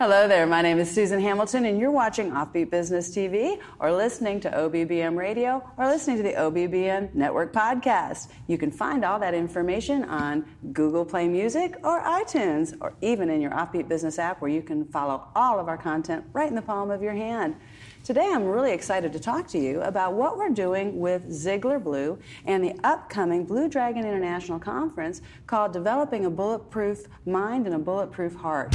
Hello there, my name is Susan Hamilton, and you're watching Offbeat Business TV or listening to OBBM Radio or listening to the OBBM Network podcast. You can find all that information on Google Play Music or iTunes or even in your Offbeat Business app where you can follow all of our content right in the palm of your hand. Today, I'm really excited to talk to you about what we're doing with Ziglar Blue and the upcoming Blue Dragon International Conference called Developing a Bulletproof Mind and a Bulletproof Heart.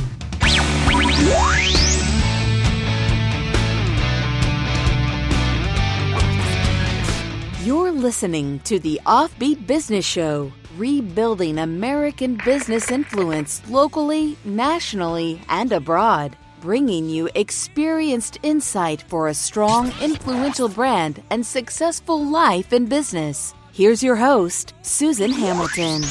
You're listening to the Offbeat Business Show, rebuilding American business influence locally, nationally, and abroad, bringing you experienced insight for a strong, influential brand and successful life in business. Here's your host, Susan Hamilton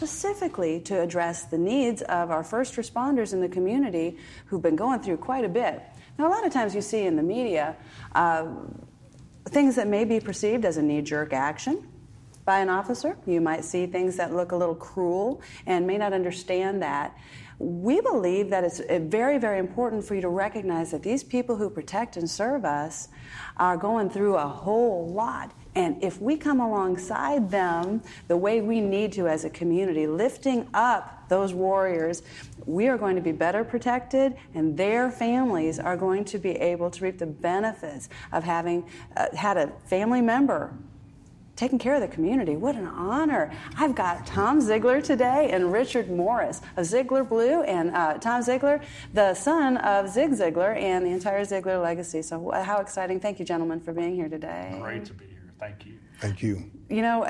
specifically to address the needs of our first responders in the community who've been going through quite a bit. Now, a lot of times you see in the media uh, things that may be perceived as a knee jerk action by an officer. You might see things that look a little cruel and may not understand that. We believe that it's very, very important for you to recognize that these people who protect and serve us are going through a whole lot. And if we come alongside them the way we need to as a community, lifting up those warriors, we are going to be better protected, and their families are going to be able to reap the benefits of having uh, had a family member taking care of the community. What an honor. I've got Tom Ziglar today and Richard Morris of Ziglar Blue and uh, Tom Ziglar, the son of Zig Ziglar and the entire Ziglar legacy. So, how exciting. Thank you, gentlemen, for being here today. Great to be. Thank you. Thank you. You know,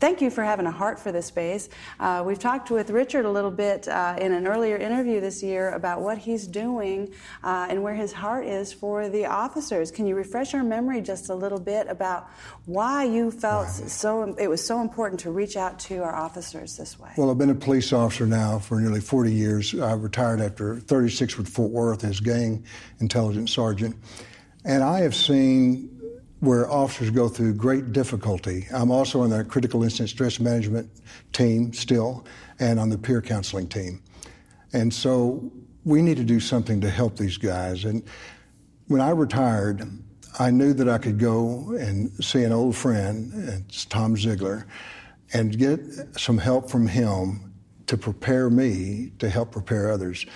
thank you for having a heart for this space. Uh, we've talked with Richard a little bit uh, in an earlier interview this year about what he's doing uh, and where his heart is for the officers. Can you refresh our memory just a little bit about why you felt right. so it was so important to reach out to our officers this way? Well, I've been a police officer now for nearly 40 years. I retired after 36 with Fort Worth as gang intelligence sergeant. And I have seen where officers go through great difficulty. I'm also on the critical incident stress management team still, and on the peer counseling team. And so we need to do something to help these guys. And when I retired, I knew that I could go and see an old friend, it's Tom Ziglar, and get some help from him to prepare me to help prepare others.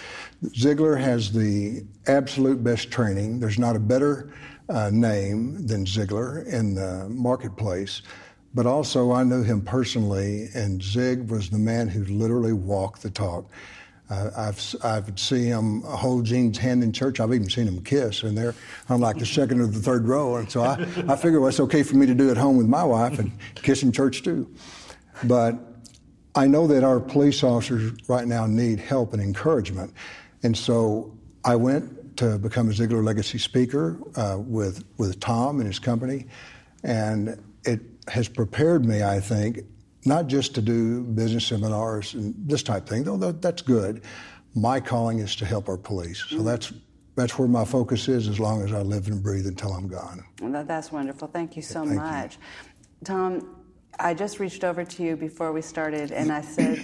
Ziglar has the absolute best training. There's not a better uh, name than Ziglar in the marketplace. But also, I knew him personally, and Zig was the man who literally walked the talk. Uh, I've I've seen him hold Jean's hand in church. I've even seen him kiss, and they're on like the second or the third row. And so I, I figure well, it's okay for me to do at home with my wife and kiss in church too. But I know that our police officers right now need help and encouragement, and so I went to become a Ziglar Legacy speaker uh, with with Tom and his company, and it has prepared me, I think, not just to do business seminars and this type of thing, though that's good. My calling is to help our police, so that's that's where my focus is as long as I live and breathe until I'm gone. Well, that's wonderful. Thank you so Thank much, you. Tom. I just reached over to you before we started, and I said.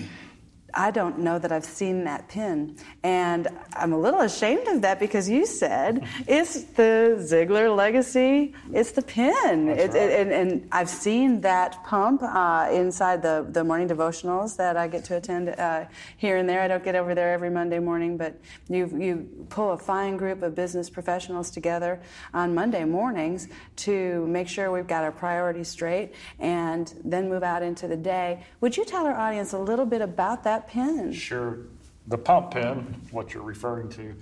I don't know that I've seen that pin. And I'm a little ashamed of that because you said it's the Ziglar legacy, it's the pin. It, right. it, and, and, I've seen that pump uh, inside the, the morning devotionals that I get to attend uh, here and there. I don't get over there every Monday morning, but you, you pull a fine group of business professionals together on Monday mornings to make sure we've got our priorities straight and then move out into the day. Would you tell our audience a little bit about that Sure. The pump pen, what you're referring to,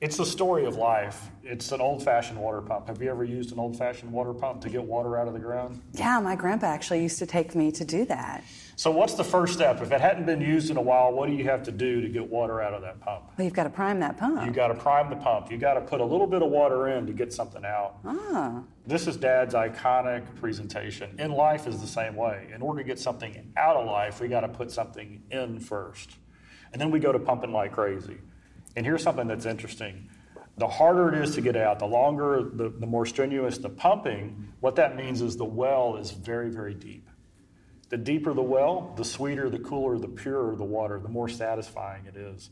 it's the story of life. It's an old fashioned water pump. Have you ever used an old fashioned water pump to get water out of the ground? Yeah, my grandpa actually used to take me to do that. So, what's the first step? If it hadn't been used in a while, what do you have to do to get water out of that pump? Well, you've got to prime that pump. You've got to prime the pump. You've got to put a little bit of water in to get something out. Ah. This is Dad's iconic presentation. In life is the same way. In order to get something out of life, we got to put something in first. And then we go to pumping like crazy. And here's something that's interesting. The harder it is to get out, the longer, the, the more strenuous the pumping, what that means is the well is very, very deep. The deeper the well, the sweeter, the cooler, the purer the water, the more satisfying it is.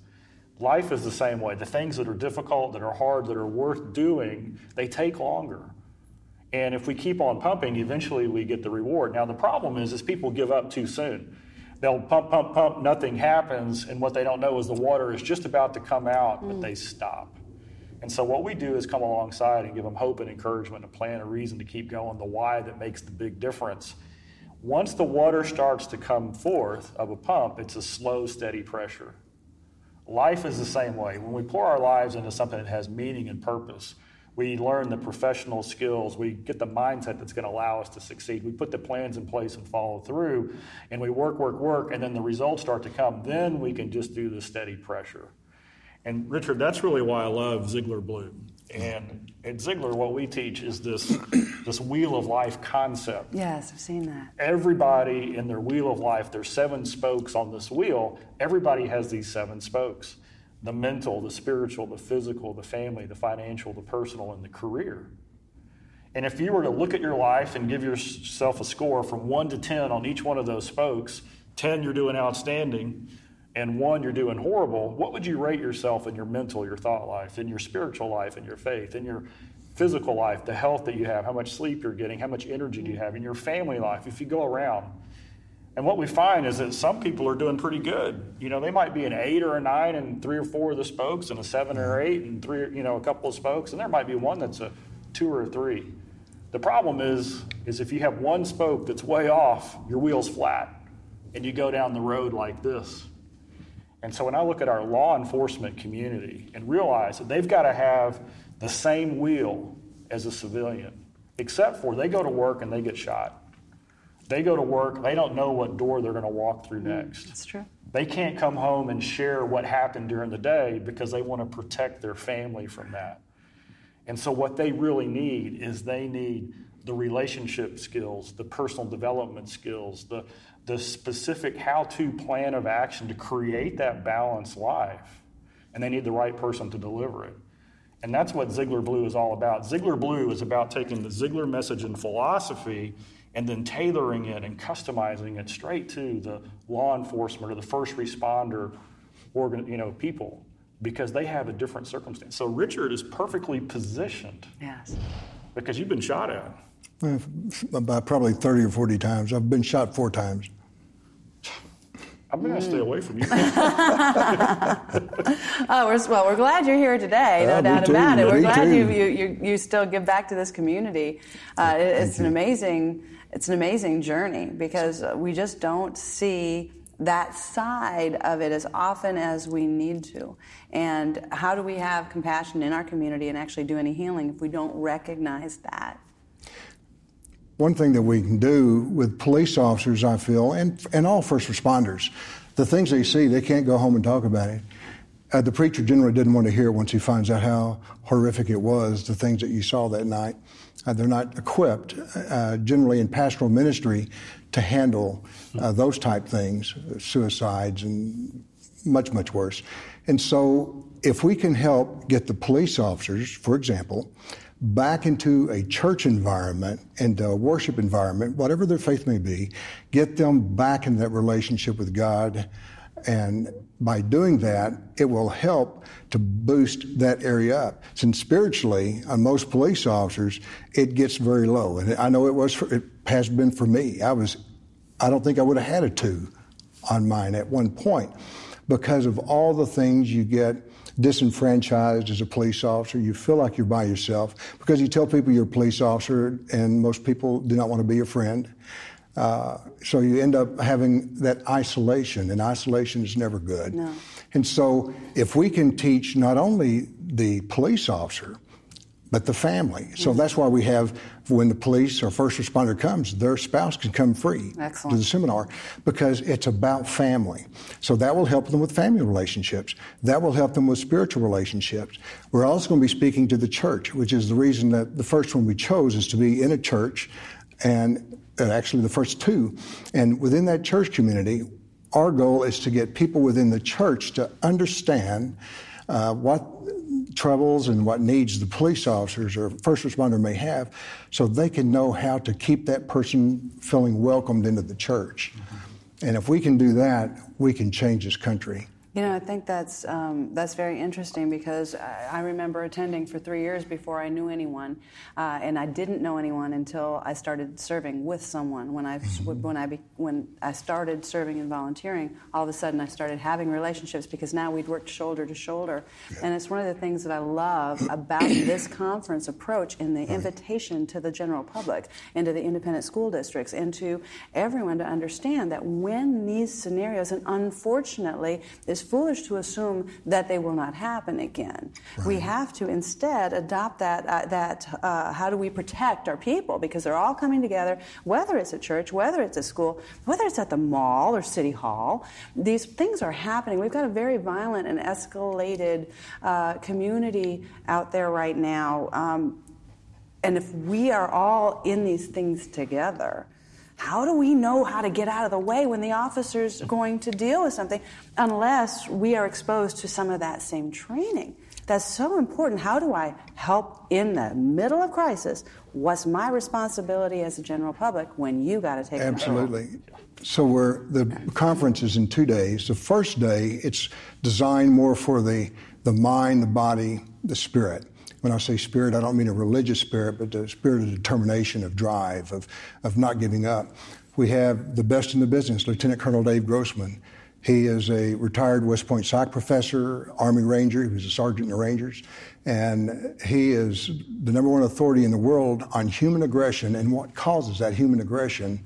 Life is the same way. The things that are difficult, that are hard, that are worth doing, they take longer. And if we keep on pumping, eventually we get the reward. Now the problem is is people give up too soon. They'll pump, pump, pump, nothing happens, and what they don't know is the water is just about to come out, but mm. they stop. And so what we do is come alongside and give them hope and encouragement, a plan, a reason to keep going, the why that makes the big difference. Once the water starts to come forth of a pump, it's a slow, steady pressure. Life is the same way. When we pour our lives into something that has meaning and purpose, we learn the professional skills. We get the mindset that's going to allow us to succeed. We put the plans in place and follow through, and we work, work, work, and then the results start to come. Then we can just do the steady pressure. And Richard, that's really why I love Ziglar Blue. And at Ziglar, what we teach is this, this wheel of life concept. Yes, I've seen that. Everybody in their wheel of life, there's seven spokes on this wheel. Everybody has these seven spokes the mental, the spiritual, the physical, the family, the financial, the personal, and the career. And if you were to look at your life and give yourself a score from one to 10 on each one of those spokes, 10 you're doing outstanding, and one you're doing horrible, what would you rate yourself in your mental, your thought life, in your spiritual life, in your faith, in your physical life, the health that you have, how much sleep you're getting, how much energy do you have, in your family life, if you go around? And what we find is that some people are doing pretty good. You know, they might be an eight or a nine and three or four of the spokes, and a seven or eight and three, you know, a couple of spokes, and there might be one that's a two or a three. The problem is, is if you have one spoke that's way off, your wheel's flat, and you go down the road like this. And so when I look at our law enforcement community and realize that they've got to have the same wheel as a civilian, except for they go to work and they get shot. They go to work, they don't know what door they're going to walk through mm, next. That's true. They can't come home and share what happened during the day because they want to protect their family from that. And so, what they really need is they need the relationship skills, the personal development skills, the, the specific how to plan of action to create that balanced life. And they need the right person to deliver it. And that's what Ziglar Blue is all about. Ziglar Blue is about taking the Ziglar message and philosophy and then tailoring it and customizing it straight to the law enforcement or the first responder organ, you know, people because they have a different circumstance. So Richard is perfectly positioned. Yes. Because you've been shot at. About probably 30 or 40 times. I've been shot four times. I'm going to stay away from you. oh, we're, well, we're glad you're here today, no Uh, me doubt too, about it. We're glad you, you, you, you still give back to this community. Uh, it- it's an amazing, it's an amazing journey because we just don't see that side of it as often as we need to. And how do we have compassion in our community and actually do any healing if we don't recognize that? One thing that we can do with police officers, I feel, and, and all first responders, the things they see, they can't go home and talk about it. Uh, the preacher generally didn't want to hear once he finds out how horrific it was, the things that you saw that night. Uh, they're not equipped, uh, generally in pastoral ministry, to handle uh, those type things, suicides and much, much worse. And so, if we can help get the police officers, for example, back into a church environment and a worship environment, whatever their faith may be, get them back in that relationship with God. And by doing that, it will help to boost that area up. Since spiritually, on most police officers, it gets very low. And I know it was, for, it has been for me. I was, I don't think I would have had a two on mine at one point because of all the things you get disenfranchised as a police officer. You feel like you're by yourself because you tell people you're a police officer, and most people do not want to be your friend. Uh, so you end up having that isolation, and isolation is never good. No. And so, if we can teach not only the police officer, but the family. So that's why we have, when the police or first responder comes, their spouse can come free Excellent. to the seminar because it's about family. So that will help them with family relationships. That will help them with spiritual relationships. We're also going to be speaking to the church, which is the reason that the first one we chose is to be in a church and uh, actually the first two. And within that church community, our goal is to get people within the church to understand uh, what troubles and what needs the police officers or first responder may have so they can know how to keep that person feeling welcomed into the church. And if we can do that, we can change this country. You know, I think that's um, that's very interesting because I, I, remember attending for three years before I knew anyone, uh, and I didn't know anyone until I started serving with someone. When I mm-hmm. when I be, when I started serving and volunteering, all of a sudden I started having relationships because now we'd worked shoulder to shoulder, yeah. and it's one of the things that I love about this conference approach and the right. invitation to the general public and to the independent school districts and to everyone to understand that when these scenarios, and unfortunately, this foolish to assume that they will not happen again. Right. We have to instead adopt that, uh, that uh, how do we protect our people because they're all coming together, whether it's a church, whether it's a school, whether it's at the mall or city hall. These things are happening. We've got a very violent and escalated uh, community out there right now. Um, and if we are all in these things together, how do we know how to get out of the way when the officer's going to deal with something unless we are exposed to some of that same training? That's so important. How do I help in the middle of crisis? What's my responsibility as a general public when you got to take Absolutely. So we're, the conference is in two days. The first day, it's designed more for the, the mind, the body, the spirit. When I say spirit, I don't mean a religious spirit, but the spirit of determination, of drive, of, of not giving up. We have the best in the business, Lieutenant Colonel Dave Grossman. He is a retired West Point psych professor, Army Ranger. He was a sergeant in the Rangers. And he is the number one authority in the world on human aggression and what causes that human aggression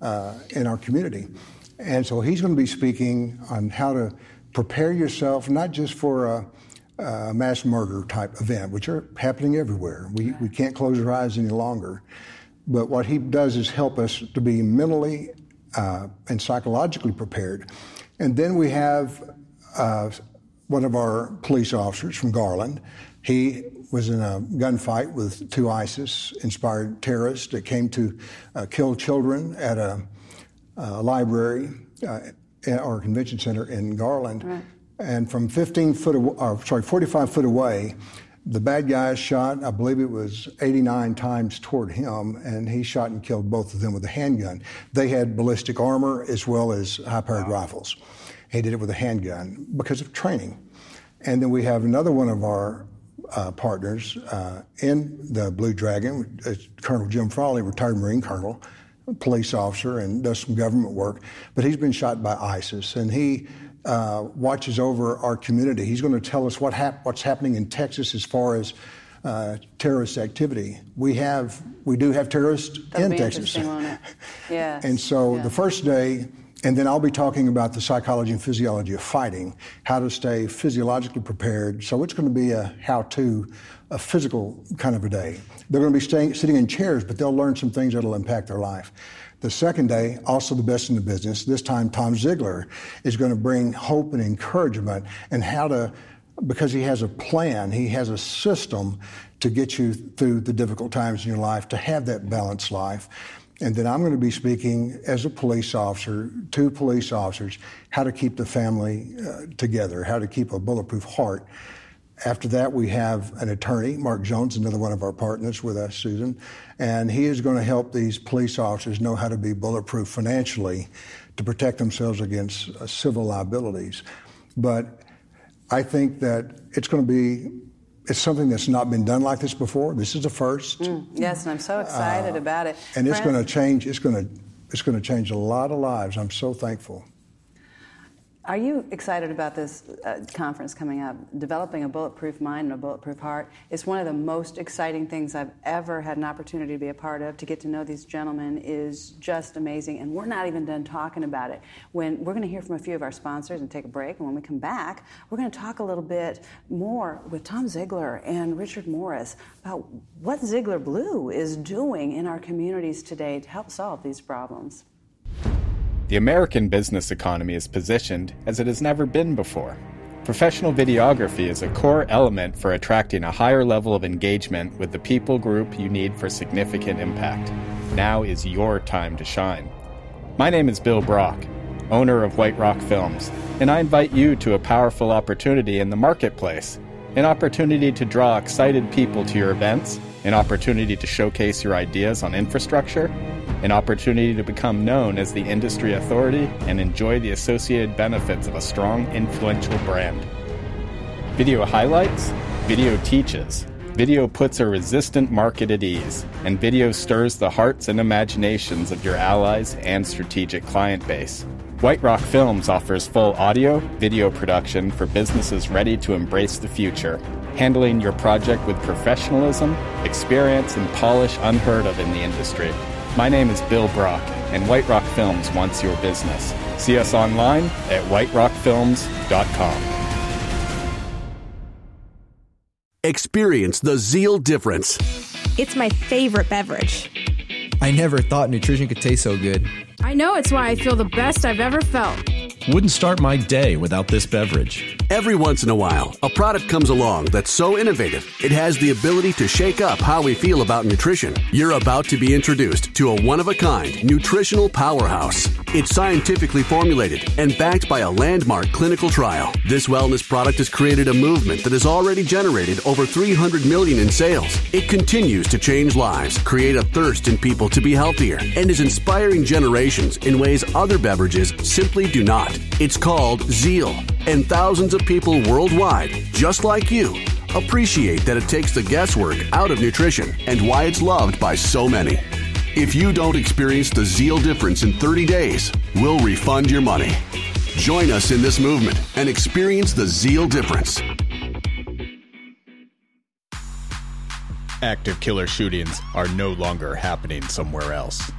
uh, in our community. And so he's going to be speaking on how to prepare yourself, not just for a uh, mass murder type event, which are happening everywhere. We, we can't close our eyes any longer. But what he does is help us to be mentally uh, and psychologically prepared. And then we have uh, one of our police officers from Garland. He was in a gunfight with two ISIS inspired terrorists that came to uh, kill children at a, a library uh, or convention center in Garland. Right. And from 15 foot, or, sorry, 45 foot away, the bad guy shot, I believe it was 89 times toward him, and he shot and killed both of them with a handgun. They had ballistic armor as well as high powered wow. rifles. He did it with a handgun because of training. And then we have another one of our uh, partners uh, in the Blue Dragon, Colonel Jim Frawley, retired Marine Colonel, police officer, and does some government work. But he's been shot by ISIS, and he uh, watches over our community. He's going to tell us what hap- what's happening in Texas as far as uh, terrorist activity. We have we do have terrorists That'll in Texas. Yeah. and so yeah. the first day, and then I'll be talking about the psychology and physiology of fighting, how to stay physiologically prepared. So it's going to be a how-to, a physical kind of a day. They're going to be staying, sitting in chairs, but they'll learn some things that'll impact their life. The second day, also the best in the business, this time Tom Ziglar is going to bring hope and encouragement and how to, because he has a plan, he has a system to get you through the difficult times in your life, to have that balanced life. And then I'm going to be speaking as a police officer to police officers how to keep the family uh, together, how to keep a bulletproof heart. After that, we have an attorney, Mark Jones, another one of our partners with us, Susan, and he is going to help these police officers know how to be bulletproof financially to protect themselves against uh, civil liabilities. But I think that it's going to be it's something that's not been done like this before. This is the first. Mm, yes, and I'm so excited uh, about it. And it's going to change. It's going to it's going to change a lot of lives. I'm so thankful. Are you excited about this uh, conference coming up? Developing a bulletproof mind and a bulletproof heart is one of the most exciting things I've ever had an opportunity to be a part of. To get to know these gentlemen is just amazing, and we're not even done talking about it. When we're going to hear from a few of our sponsors and take a break, and when we come back, we're going to talk a little bit more with Tom Ziglar and Richard Morris about what Ziglar Blue is doing in our communities today to help solve these problems. The American business economy is positioned as it has never been before. Professional videography is a core element for attracting a higher level of engagement with the people group you need for significant impact. Now is your time to shine. My name is Bill Brock, owner of White Rock Films, and I invite you to a powerful opportunity in the marketplace an opportunity to draw excited people to your events, an opportunity to showcase your ideas on infrastructure, an opportunity to become known as the industry authority and enjoy the associated benefits of a strong, influential brand. Video highlights, video teaches. Video puts a resistant market at ease, and video stirs the hearts and imaginations of your allies and strategic client base. White Rock Films offers full audio, video production for businesses ready to embrace the future, handling your project with professionalism, experience, and polish unheard of in the industry. My name is Bill Brock, and White Rock Films wants your business. See us online at whiterockfilms.com. Experience the Zeal difference. It's my favorite beverage. I never thought nutrition could taste so good. I know it's why I feel the best I've ever felt. Wouldn't start my day without this beverage. Every once in a while, a product comes along that's so innovative, it has the ability to shake up how we feel about nutrition. You're about to be introduced to a one of a kind nutritional powerhouse. It's scientifically formulated and backed by a landmark clinical trial. This wellness product has created a movement that has already generated over 300 million in sales. It continues to change lives, create a thirst in people to be healthier, and is inspiring generations in ways other beverages simply do not. It's called Zeal, and thousands of people worldwide, just like you, appreciate that it takes the guesswork out of nutrition and why it's loved by so many. If you don't experience the Zeal difference in 30 days, we'll refund your money. Join us in this movement and experience the Zeal difference. Active killer shootings are no longer happening somewhere else.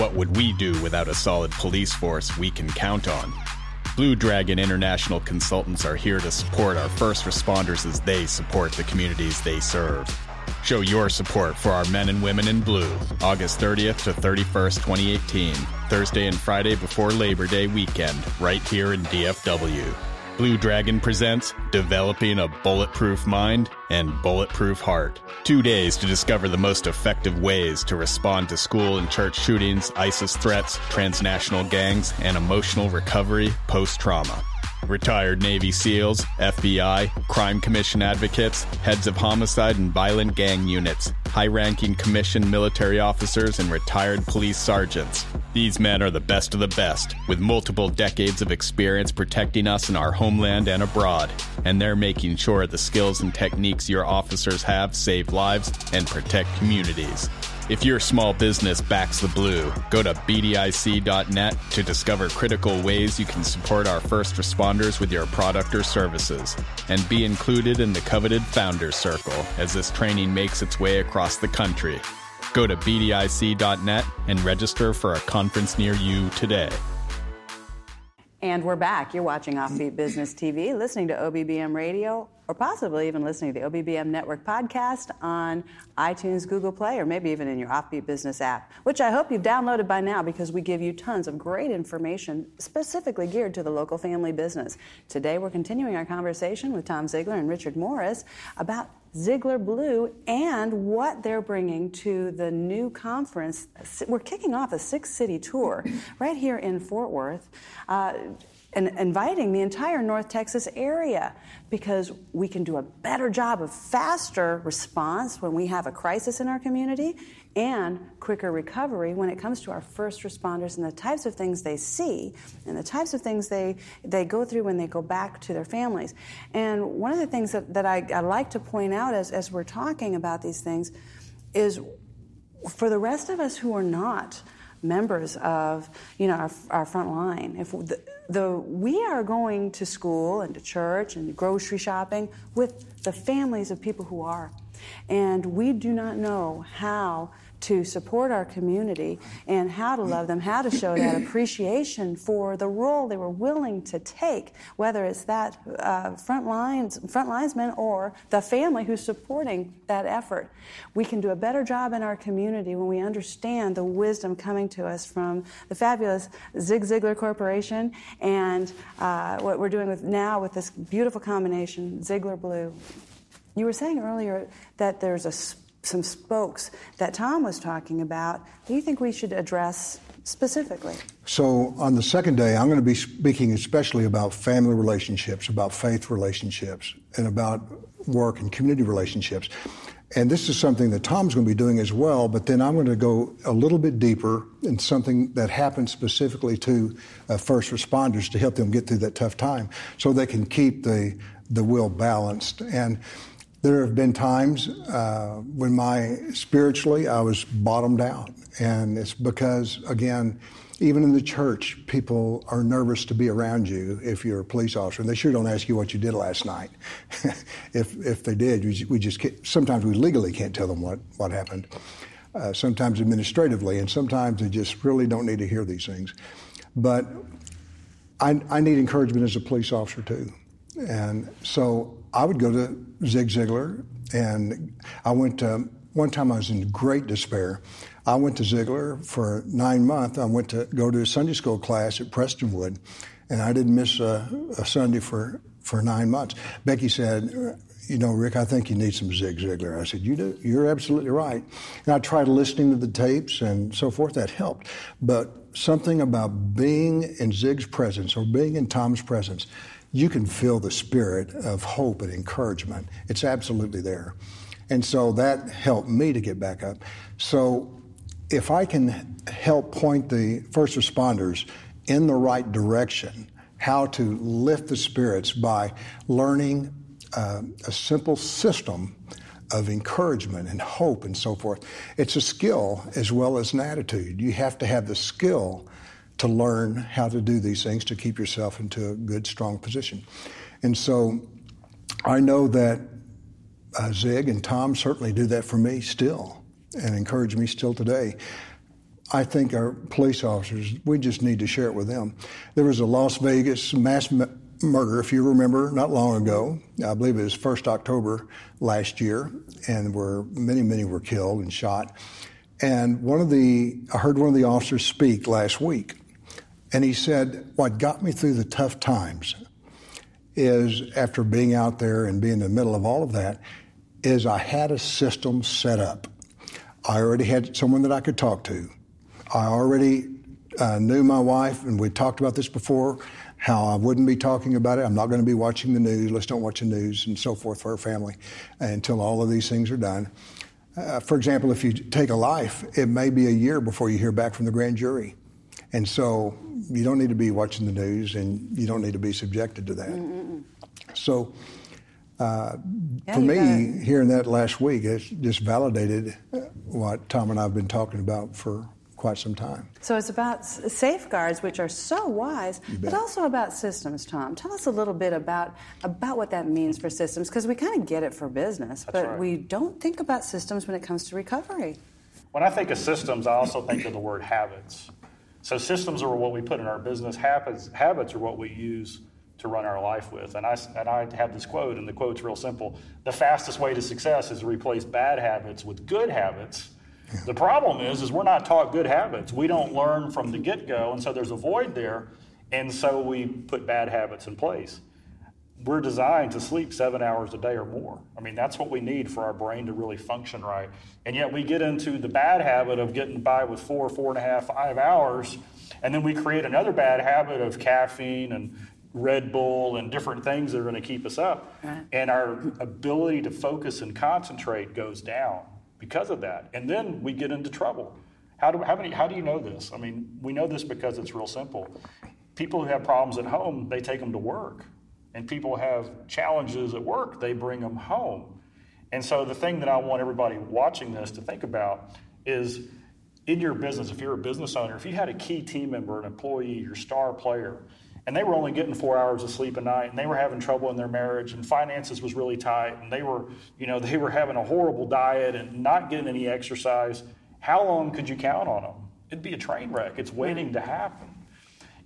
What would we do without a solid police force we can count on? Blue Dragon International Consultants are here to support our first responders as they support the communities they serve. Show your support for our men and women in blue, August 30th to 31st, 2018, Thursday and Friday before Labor Day weekend, right here in DFW. Blue Dragon presents Developing a Bulletproof Mind and Bulletproof Heart. Two days to discover the most effective ways to respond to school and church shootings, ISIS threats, transnational gangs, and emotional recovery post trauma. Retired Navy SEALs, FBI, Crime Commission advocates, heads of homicide and violent gang units, high ranking commissioned military officers, and retired police sergeants. These men are the best of the best, with multiple decades of experience protecting us in our homeland and abroad, and they're making sure the skills and techniques your officers have save lives and protect communities. If your small business backs the blue, go to BDIC.net to discover critical ways you can support our first responders with your product or services, and be included in the coveted Founders Circle as this training makes its way across the country. Go to BDIC.net and register for a conference near you today. And we're back. You're watching Offbeat Business TV, listening to OBBM Radio, or possibly even listening to the OBBM Network podcast on iTunes, Google Play, or maybe even in your Offbeat Business app, which I hope you've downloaded by now because we give you tons of great information specifically geared to the local family business. Today, we're continuing our conversation with Tom Ziglar and Richard Morris about Ziglar Blue and what they're bringing to the new conference. We're kicking off a six city tour right here in Fort Worth. Uh, and inviting the entire North Texas area because we can do a better job of faster response when we have a crisis in our community and quicker recovery when it comes to our first responders and the types of things they see and the types of things they, they go through when they go back to their families. And one of the things that, that I, I like to point out as, as we're talking about these things is for the rest of us who are not members of you know our, our front line. If the, the, we are going to school and to church and grocery shopping with the families of people who are. And we do not know how to support our community and how to love them, how to show that appreciation for the role they were willing to take, whether it's that uh, front lines, front linesman or the family who's supporting that effort. We can do a better job in our community when we understand the wisdom coming to us from the fabulous Zig Ziglar Corporation and uh, what we're doing with now with this beautiful combination, Ziglar Blue. You were saying earlier that there's a some spokes that Tom was talking about, do you think we should address specifically? So, on the second day, I'm going to be speaking especially about family relationships, about faith relationships, and about work and community relationships. And this is something that Tom's going to be doing as well, but then I'm going to go a little bit deeper in something that happens specifically to uh, first responders to help them get through that tough time so they can keep the, the will balanced. And there have been times uh, when my spiritually I was bottomed out, and it's because again, even in the church, people are nervous to be around you if you're a police officer, and they sure don't ask you what you did last night. if if they did, we, we just sometimes we legally can't tell them what what happened. Uh, sometimes administratively, and sometimes they just really don't need to hear these things. But I, I need encouragement as a police officer too, and so I would go to Zig Ziglar, and I went to, one time I was in great despair. I went to Ziglar for nine months. I went to go to a Sunday school class at Prestonwood, and I didn't miss a, a Sunday for, for nine months. Becky said, you know, Rick, I think you need some Zig Ziglar. I said, you do, you're absolutely right. And I tried listening to the tapes and so forth. That helped. But something about being in Zig's presence or being in Tom's presence you can feel the spirit of hope and encouragement. It's absolutely there. And so that helped me to get back up. So if I can help point the first responders in the right direction, how to lift the spirits by learning uh, a simple system of encouragement and hope and so forth. It's a skill as well as an attitude. You have to have the skill to learn how to do these things to keep yourself into a good, strong position. And so I know that uh, Zig and Tom certainly do that for me still and encourage me still today. I think our police officers, we just need to share it with them. There was a Las Vegas mass murder, if you remember, not long ago. I believe it was 1st October last year, and where many, many were killed and shot. And one of the, I heard one of the officers speak last week, and he said, What got me through the tough times is after being out there and being in the middle of all of that, is I had a system set up. I already had someone that I could talk to. I already uh, knew my wife, and we talked about this before, how I wouldn't be talking about it. I'm not going to be watching the news. Let's don't watch the news and so forth for our family until all of these things are done. Uh, for example, if you take a life, it may be a year before you hear back from the grand jury. And so you don't need to be watching the news and you don't need to be subjected to that. Mm-mm. So uh, yeah, for me, gotta... hearing that last week, it just validated what Tom and I have been talking about for quite some time. So it's about safeguards, which are so wise, but also about systems. Tom, tell us a little bit about about what that means for systems, because we kind of get it for business, That's but right. we don't think about systems when it comes to recovery. When I think of systems, I also think of the word habits. So systems are what we put in our business. Habits, habits are what we use to run our life with. And I, and I have this quote, and the quote's real simple. The fastest way to success is to replace bad habits with good habits. The problem is, is we're not taught good habits. We don't learn from the get-go, and so there's a void there, and so we put bad habits in place we're designed to sleep seven hours a day or more. I mean, that's what we need for our brain to really function right. And yet we get into the bad habit of getting by with four, four and a half, five hours, and then we create another bad habit of caffeine and Red Bull and different things that are going to keep us up. Right. And our ability to focus and concentrate goes down because of that. And then we get into trouble. How do, how, many, how do you know this? I mean, we know this because it's real simple. People who have problems at home, they take them to work and people have challenges at work, they bring them home. And so the thing that I want everybody watching this to think about is in your business, if you're a business owner, if you had a key team member, an employee, your star player, and they were only getting four hours of sleep a night and they were having trouble in their marriage and finances was really tight and they were, you know, they were having a horrible diet and not getting any exercise, how long could you count on them? It'd be a train wreck. It's waiting to happen.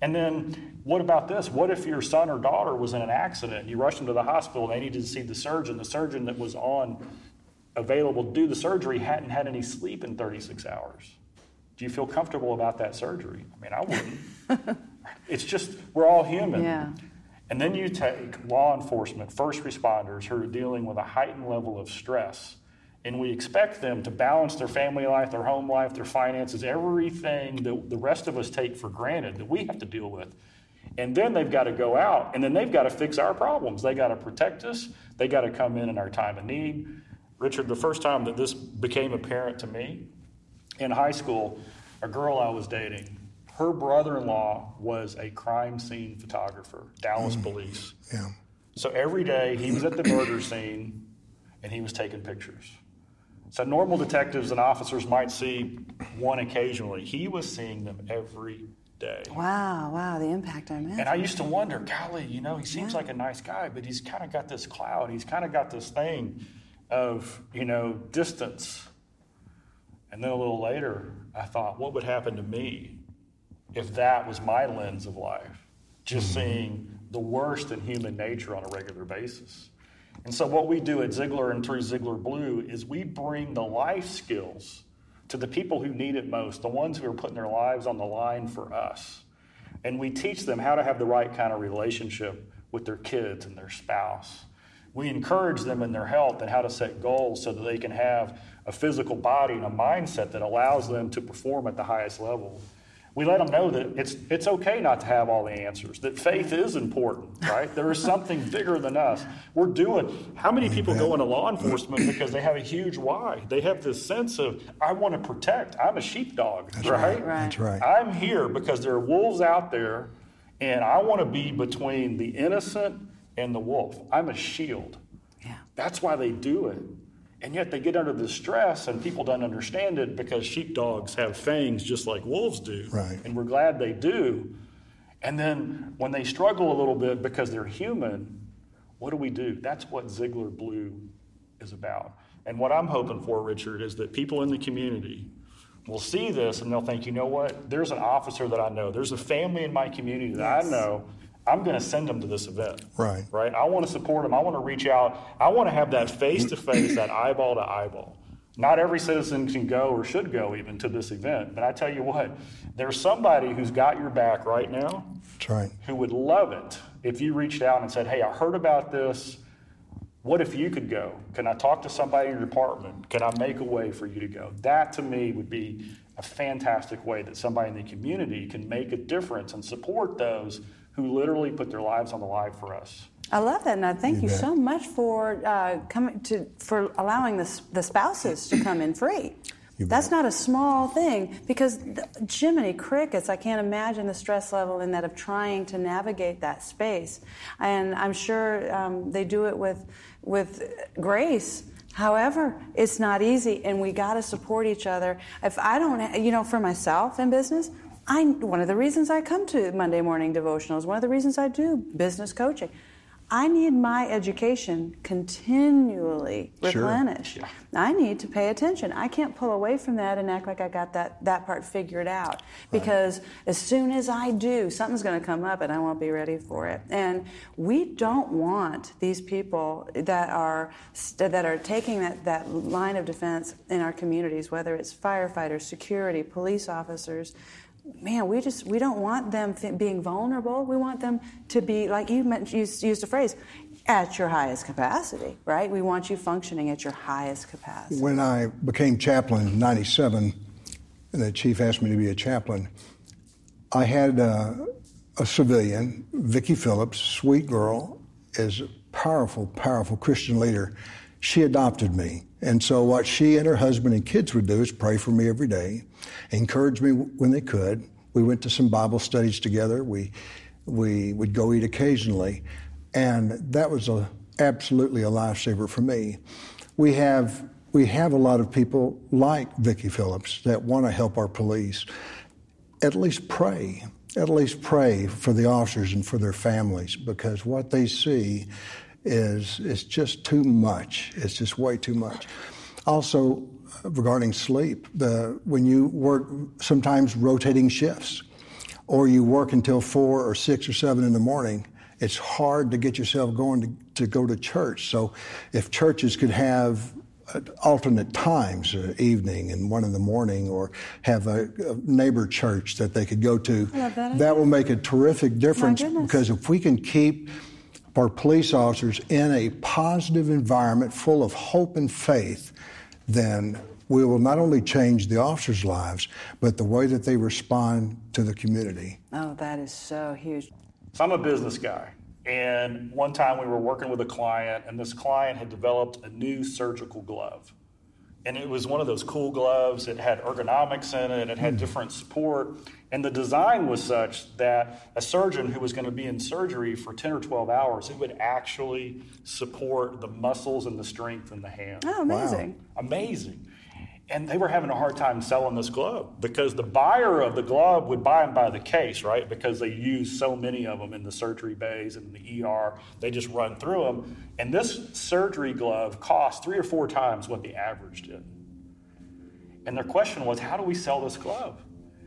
And then what about this? What if your son or daughter was in an accident? You rushed them to the hospital and they needed to see the surgeon. The surgeon that was on available to do the surgery hadn't had any sleep in 36 hours. Do you feel comfortable about that surgery? I mean, I wouldn't. it's just, we're all human. Yeah. And then you take law enforcement, first responders who are dealing with a heightened level of stress and we expect them to balance their family life, their home life, their finances, everything that the rest of us take for granted that we have to deal with. And then they've got to go out and then they've got to fix our problems. They got to protect us. They got to come in in our time of need. Richard, the first time that this became apparent to me, in high school, a girl I was dating, her brother in law was a crime scene photographer, Dallas mm. police. Yeah. So every day he was at the murder scene and he was taking pictures. So normal detectives and officers might see one occasionally. He was seeing them every day. Wow, wow, the impact I that. And I used to wonder, golly, you know, he seems yeah. like a nice guy, but he's kind of got this cloud. He's kind of got this thing of, you know, distance. And then a little later, I thought, what would happen to me if that was my lens of life? Just mm-hmm. seeing the worst in human nature on a regular basis. And so, what we do at Ziglar and through Ziglar Blue is we bring the life skills to the people who need it most, the ones who are putting their lives on the line for us. And we teach them how to have the right kind of relationship with their kids and their spouse. We encourage them in their health and how to set goals so that they can have a physical body and a mindset that allows them to perform at the highest level we let them know that it's, it's okay not to have all the answers, that faith is important, right? There is something bigger than us. We're doing, how many people go into law enforcement because they have a huge why? They have this sense of, I want to protect. I'm a sheepdog, That's right? right? That's right. I'm here because there are wolves out there, and I want to be between the innocent and the wolf. I'm a shield. Yeah. That's why they do it. And yet they get under the stress, and people don't understand it because sheepdogs have fangs just like wolves do. Right. And we're glad they do. And then when they struggle a little bit because they're human, what do we do? That's what Ziglar Blue is about. And what I'm hoping for, Richard, is that people in the community will see this and they'll think, you know what? There's an officer that I know. There's a family in my community that yes. I know I'm going to send them to this event. Right. Right. I want to support them. I want to reach out. I want to have that face to face, that eyeball to eyeball. Not every citizen can go or should go even to this event. But I tell you what, there's somebody who's got your back right now. That's right. Who would love it if you reached out and said, "Hey, I heard about this. What if you could go? Can I talk to somebody in your department? Can I make a way for you to go?" That to me would be a fantastic way that somebody in the community can make a difference and support those who literally put their lives on the line for us. I love that, and I thank you, you so much for uh, coming to for allowing the, the spouses to come in free. That's not a small thing because the, Jiminy Crickets, I can't imagine the stress level in that of trying to navigate that space. And I'm sure um, they do it with, with grace. However, it's not easy, and we got to support each other. If I don't, you know, for myself in business, I, one of the reasons I come to Monday morning devotionals, one of the reasons I do business coaching, I need my education continually replenished. Sure. Yeah. I need to pay attention. I can't pull away from that and act like I got that, that part figured out. Because right. as soon as I do, something's going to come up and I won't be ready for it. And we don't want these people that are that are taking that, that line of defense in our communities, whether it's firefighters, security, police officers, man, we just we don't want them being vulnerable. We want them to be like you used, used a phrase at your highest capacity, right? We want you functioning at your highest capacity. When I became chaplain in '97, and the chief asked me to be a chaplain, I had uh, a civilian, Vicki Phillips, sweet girl, is a powerful, powerful Christian leader. She adopted me. And so, what she and her husband and kids would do is pray for me every day, encourage me when they could. We went to some Bible studies together. We, we would go eat occasionally. And that was a, absolutely a lifesaver for me. We have, we have a lot of people like Vicki Phillips that want to help our police. At least pray. At least pray for the officers and for their families because what they see is is just too much. It's just way too much. Also, regarding sleep, the when you work sometimes rotating shifts, or you work until four or six or seven in the morning, it's hard to get yourself going to, to go to church. So, if churches could have uh, alternate times, uh, evening and one in the morning, or have a, a neighbor church that they could go to, that, that will make a terrific difference because if we can keep our police officers in a positive environment full of hope and faith, then we will not only change the officers' lives, but the way that they respond to the community. Oh, that is so huge. So I'm a business guy. And one time we were working with a client, and this client had developed a new surgical glove. And it was one of those cool gloves. It had ergonomics in it, it had hmm. different support. And the design was such that a surgeon who was going to be in surgery for 10 or 12 hours, it would actually support the muscles and the strength in the hand. Oh, amazing. Wow. Amazing. And they were having a hard time selling this glove because the buyer of the glove would buy them by the case, right? Because they use so many of them in the surgery bays and the ER. They just run through them. And this surgery glove cost three or four times what the average did. And their question was, how do we sell this glove?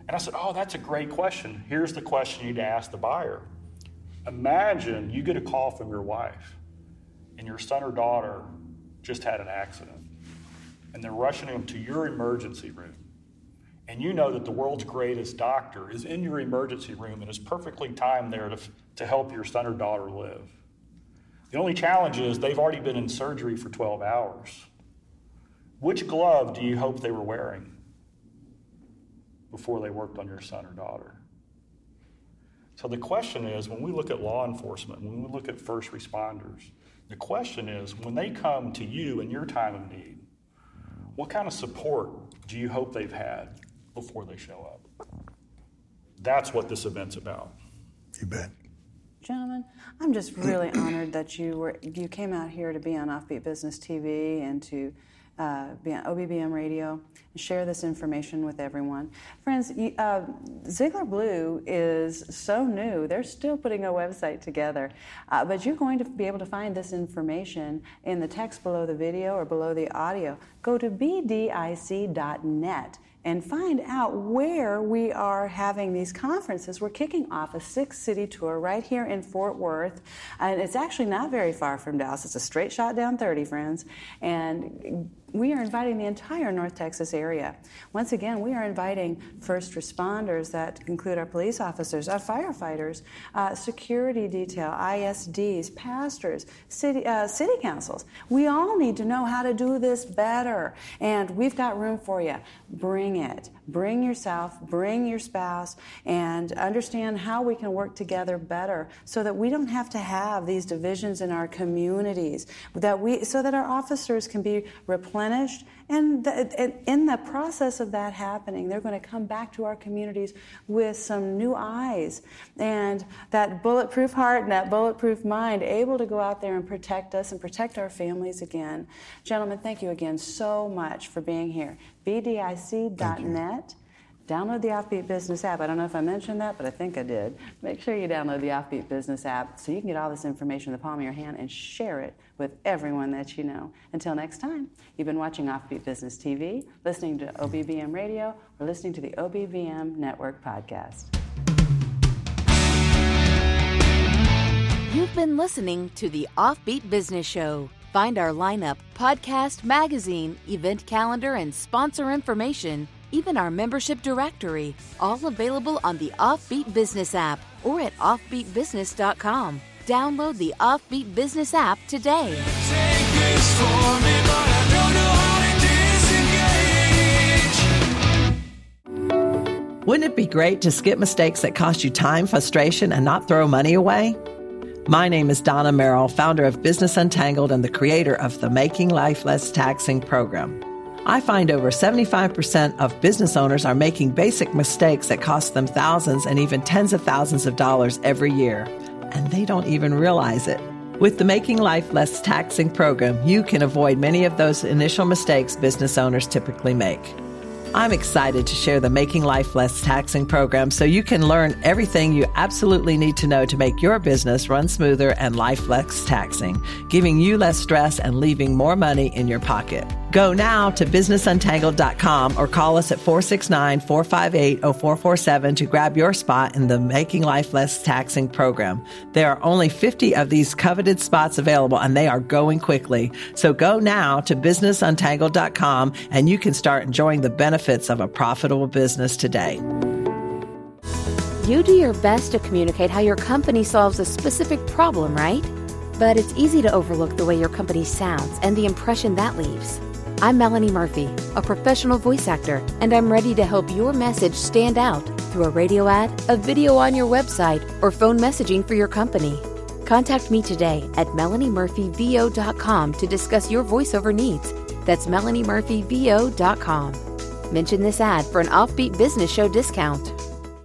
And I said, oh, that's a great question. Here's the question you need to ask the buyer. Imagine you get a call from your wife and your son or daughter just had an accident and they're rushing them to your emergency room. And you know that the world's greatest doctor is in your emergency room and is perfectly timed there to, to help your son or daughter live. The only challenge is they've already been in surgery for 12 hours. Which glove do you hope they were wearing before they worked on your son or daughter? So the question is when we look at law enforcement, when we look at first responders, the question is when they come to you in your time of need, what kind of support do you hope they've had before they show up? That's what this event's about. You bet. Gentlemen, I'm just really honored that you were you came out here to be on Offbeat Business TV and to uh, OBBM radio and share this information with everyone. Friends, uh, Ziglar Blue is so new, they're still putting a website together. Uh, but you're going to be able to find this information in the text below the video or below the audio. Go to bdic.net and find out where we are having these conferences. We're kicking off a six city tour right here in Fort Worth, and it's actually not very far from Dallas. It's a straight shot down 30, friends. And we are inviting the entire North Texas area. Once again, we are inviting first responders that include our police officers, our firefighters, uh, security detail, ISDs, pastors, city, uh, city councils. We all need to know how to do this better, and we've got room for you. Bring it. Bring yourself, bring your spouse, and understand how we can work together better so that we don't have to have these divisions in our communities, that we, so that our officers can be replenished. And the, in the process of that happening, they're going to come back to our communities with some new eyes and that bulletproof heart and that bulletproof mind, able to go out there and protect us and protect our families again. Gentlemen, thank you again so much for being here bdic.net. Download the Offbeat Business app. I don't know if I mentioned that, but I think I did. Make sure you download the Offbeat Business app so you can get all this information in the palm of your hand and share it with everyone that you know. Until next time, you've been watching Offbeat Business TV, listening to OBBM Radio, or listening to the OBBM Network podcast. You've been listening to the Offbeat Business Show. Find our lineup, podcast, magazine, event calendar, and sponsor information, even our membership directory, all available on the Offbeat Business app or at offbeatbusiness.com. Download the Offbeat Business app today. Wouldn't it be great to skip mistakes that cost you time, frustration, and not throw money away? My name is Donna Merrill, founder of Business Untangled and the creator of the Making Life Less Taxing program. I find over 75% of business owners are making basic mistakes that cost them thousands and even tens of thousands of dollars every year, and they don't even realize it. With the Making Life Less Taxing program, you can avoid many of those initial mistakes business owners typically make. I'm excited to share the Making Life Less Taxing program so you can learn everything you absolutely need to know to make your business run smoother and life less taxing, giving you less stress and leaving more money in your pocket. Go now to businessuntangled.com or call us at 469 458 0447 to grab your spot in the Making Life Less Taxing program. There are only 50 of these coveted spots available and they are going quickly. So go now to businessuntangled.com and you can start enjoying the benefits of a profitable business today. You do your best to communicate how your company solves a specific problem, right? But it's easy to overlook the way your company sounds and the impression that leaves. I'm Melanie Murphy, a professional voice actor, and I'm ready to help your message stand out through a radio ad, a video on your website, or phone messaging for your company. Contact me today at melaniemurphyvo.com to discuss your voiceover needs. That's melaniemurphyvo.com. Mention this ad for an offbeat business show discount.